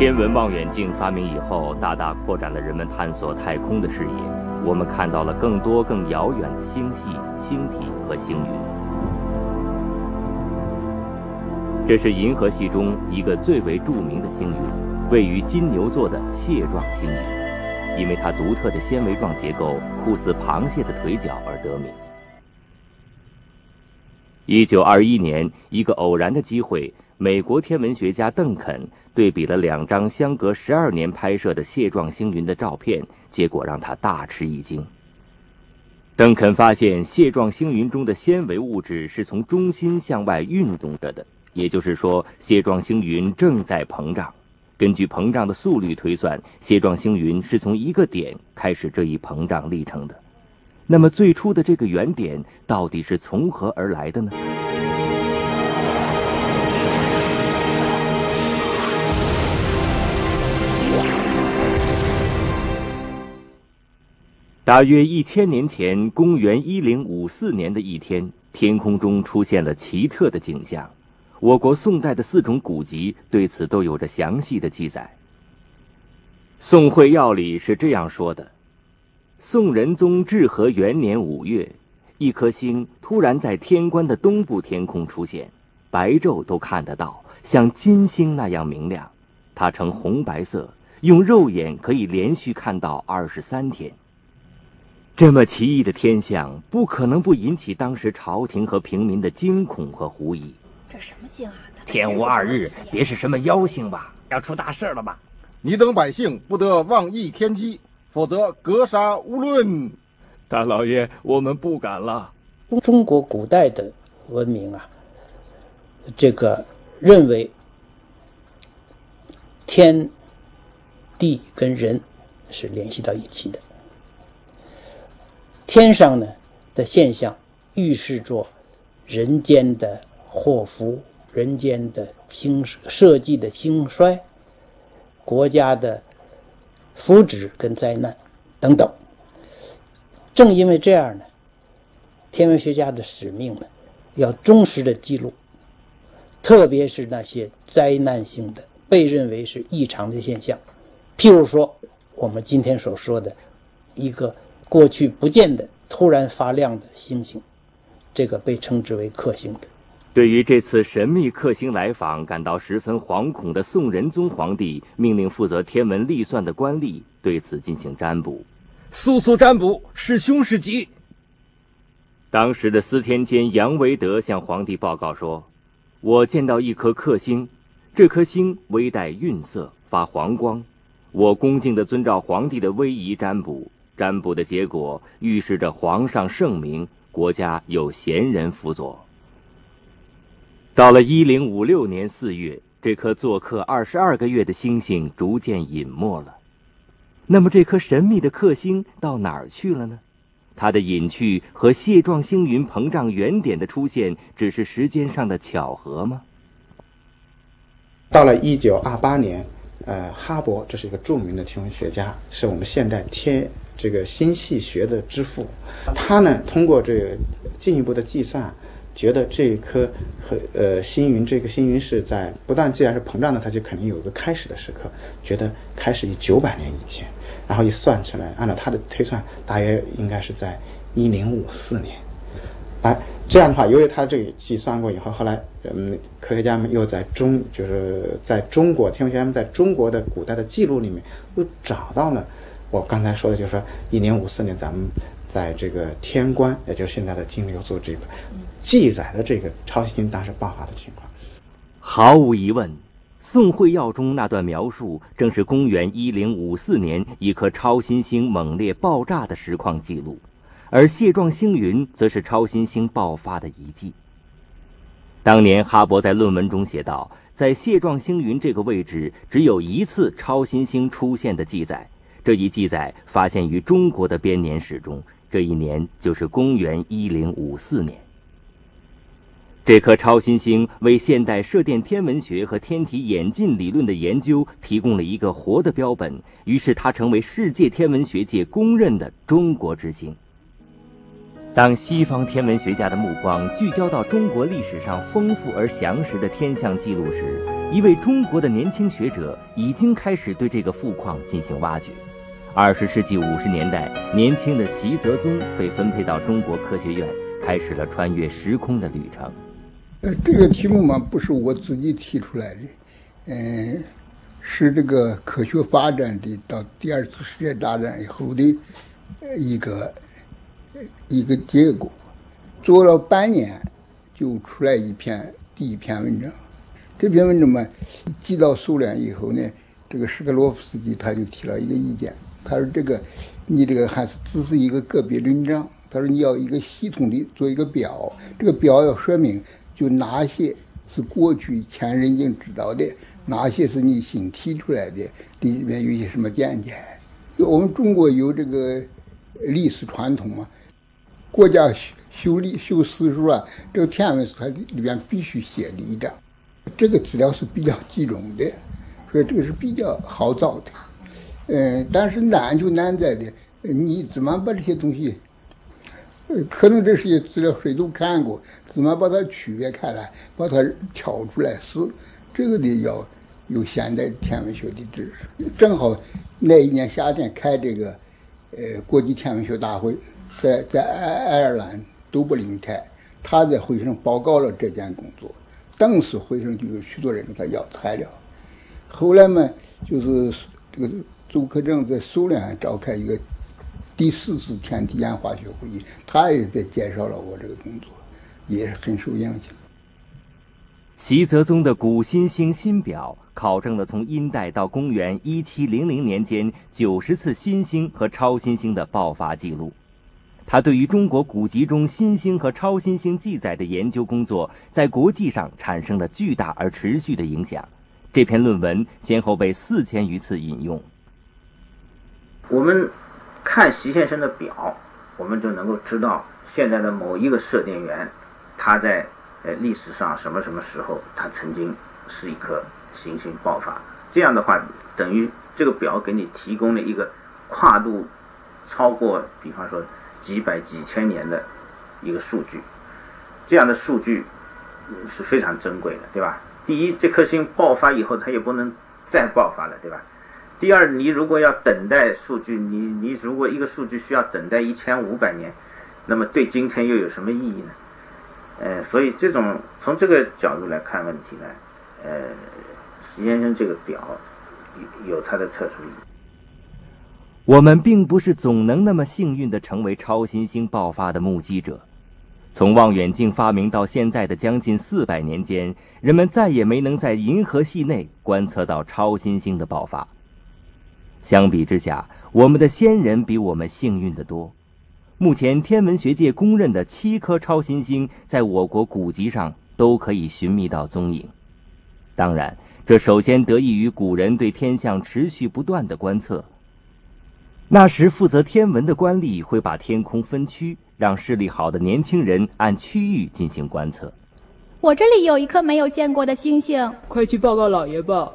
天文望远镜发明以后，大大扩展了人们探索太空的视野。我们看到了更多更遥远的星系、星体和星云。这是银河系中一个最为著名的星云，位于金牛座的蟹状星云，因为它独特的纤维状结构、酷似螃蟹的腿脚而得名。一九二一年，一个偶然的机会。美国天文学家邓肯对比了两张相隔十二年拍摄的蟹状星云的照片，结果让他大吃一惊。邓肯发现，蟹状星云中的纤维物质是从中心向外运动着的，也就是说，蟹状星云正在膨胀。根据膨胀的速率推算，蟹状星云是从一个点开始这一膨胀历程的。那么，最初的这个原点到底是从何而来的呢？大约一千年前，公元一零五四年的一天，天空中出现了奇特的景象。我国宋代的四种古籍对此都有着详细的记载。《宋会要》里是这样说的：宋仁宗至和元年五月，一颗星突然在天关的东部天空出现，白昼都看得到，像金星那样明亮。它呈红白色，用肉眼可以连续看到二十三天。这么奇异的天象，不可能不引起当时朝廷和平民的惊恐和狐疑。这什么星啊？天无二日，别是什么妖星吧？要出大事了吧？你等百姓不得妄议天机，否则格杀勿论。大老爷，我们不敢了。中国古代的文明啊，这个认为天地跟人是联系到一起的。天上呢的现象，预示着人间的祸福、人间的兴社稷的兴衰、国家的福祉跟灾难等等。正因为这样呢，天文学家的使命呢，要忠实的记录，特别是那些灾难性的、被认为是异常的现象，譬如说我们今天所说的一个。过去不见的突然发亮的星星，这个被称之为克星的。对于这次神秘克星来访感到十分惶恐的宋仁宗皇帝，命令负责天文历算的官吏对此进行占卜。速速占卜，是凶是吉？当时的司天监杨维德向皇帝报告说：“我见到一颗克星，这颗星微带晕色，发黄光。我恭敬地遵照皇帝的威仪占卜。”占卜的结果预示着皇上圣明，国家有贤人辅佐。到了一零五六年四月，这颗做客二十二个月的星星逐渐隐没了。那么，这颗神秘的克星到哪儿去了呢？它的隐去和蟹状星云膨胀原点的出现，只是时间上的巧合吗？到了一九二八年，呃，哈勃这是一个著名的天文学家，是我们现代天。这个星系学的之父，他呢通过这个进一步的计算，觉得这一颗和呃星云，这个星云是在不断，既然是膨胀的，它就肯定有个开始的时刻，觉得开始于九百年以前，然后一算出来，按照他的推算，大约应该是在一零五四年。哎，这样的话，由于他这个计算过以后，后来嗯，科学家们又在中，就是在中国天文学家们在中国的古代的记录里面又找到了。我刚才说的就是说，一零五四年，咱们在这个天官，也就是现在的金牛座这个记载的这个超新星当时爆发的情况。毫无疑问，《宋会要》中那段描述正是公元一零五四年一颗超新星猛烈爆炸的实况记录，而蟹状星云则是超新星爆发的遗迹。当年哈勃在论文中写道，在蟹状星云这个位置只有一次超新星出现的记载。这一记载发现于中国的编年史中，这一年就是公元一零五四年。这颗超新星为现代射电天文学和天体演进理论的研究提供了一个活的标本，于是它成为世界天文学界公认的中国之星。当西方天文学家的目光聚焦到中国历史上丰富而详实的天象记录时，一位中国的年轻学者已经开始对这个富矿进行挖掘。二十世纪五十年代，年轻的习泽宗被分配到中国科学院，开始了穿越时空的旅程。呃，这个题目嘛，不是我自己提出来的，嗯，是这个科学发展的到第二次世界大战以后的一个一个结果。做了半年，就出来一篇第一篇文章。这篇文章嘛，寄到苏联以后呢，这个施克洛夫斯基他就提了一个意见，他说：“这个你这个还是只是一个个别文章。”他说：“你要一个系统的做一个表，这个表要说明就哪些是过去前人已经知道的，哪些是你新提出来的，里面有些什么见解。我们中国有这个历史传统嘛，国家修修历修史书啊，这个天文史它里边必须写的一章。”这个资料是比较集中的，所以这个是比较好找的。嗯，但是难就难在的，你怎么把这些东西，可能这些资料谁都看过，怎么把它区别开来，把它挑出来是这个得要有现代天文学的知识。正好那一年夏天开这个呃国际天文学大会，在在爱爱尔兰都柏林开，他在会上报告了这件工作。当时会上就有许多人跟他要材料，后来嘛，就是这个朱克正在苏联召开一个第四次天体验化学会议，他也在介绍了我这个工作，也很受影响。习泽宗的古新星新表考证了从殷代到公元一七零零年间九十次新星和超新星的爆发记录。他对于中国古籍中新星和超新星记载的研究工作，在国际上产生了巨大而持续的影响。这篇论文先后被四千余次引用。我们看习先生的表，我们就能够知道现在的某一个射电源，它在呃历史上什么什么时候，它曾经是一颗行星爆发。这样的话，等于这个表给你提供了一个跨度超过，比方说。几百几千年的一个数据，这样的数据是非常珍贵的，对吧？第一，这颗星爆发以后，它也不能再爆发了，对吧？第二，你如果要等待数据，你你如果一个数据需要等待一千五百年，那么对今天又有什么意义呢？呃，所以这种从这个角度来看问题呢，呃，石先生这个表有它的特殊意义。我们并不是总能那么幸运的成为超新星爆发的目击者。从望远镜发明到现在的将近四百年间，人们再也没能在银河系内观测到超新星的爆发。相比之下，我们的先人比我们幸运得多。目前天文学界公认的七颗超新星，在我国古籍上都可以寻觅到踪影。当然，这首先得益于古人对天象持续不断的观测。那时负责天文的官吏会把天空分区，让视力好的年轻人按区域进行观测。我这里有一颗没有见过的星星，快去报告老爷吧。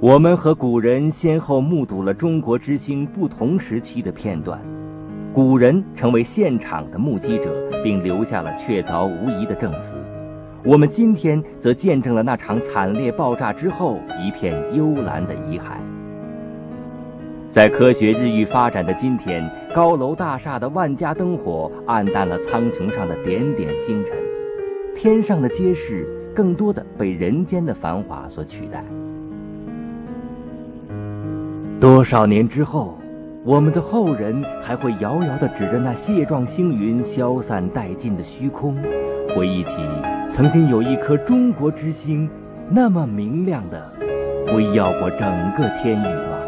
我们和古人先后目睹了中国之星不同时期的片段。古人成为现场的目击者，并留下了确凿无疑的证词。我们今天则见证了那场惨烈爆炸之后一片幽蓝的遗骸。在科学日益发展的今天，高楼大厦的万家灯火暗淡了苍穹上的点点星辰，天上的街市更多的被人间的繁华所取代。多少年之后？我们的后人还会遥遥地指着那蟹状星云消散殆尽的虚空，回忆起曾经有一颗中国之星，那么明亮的，辉耀过整个天宇吗？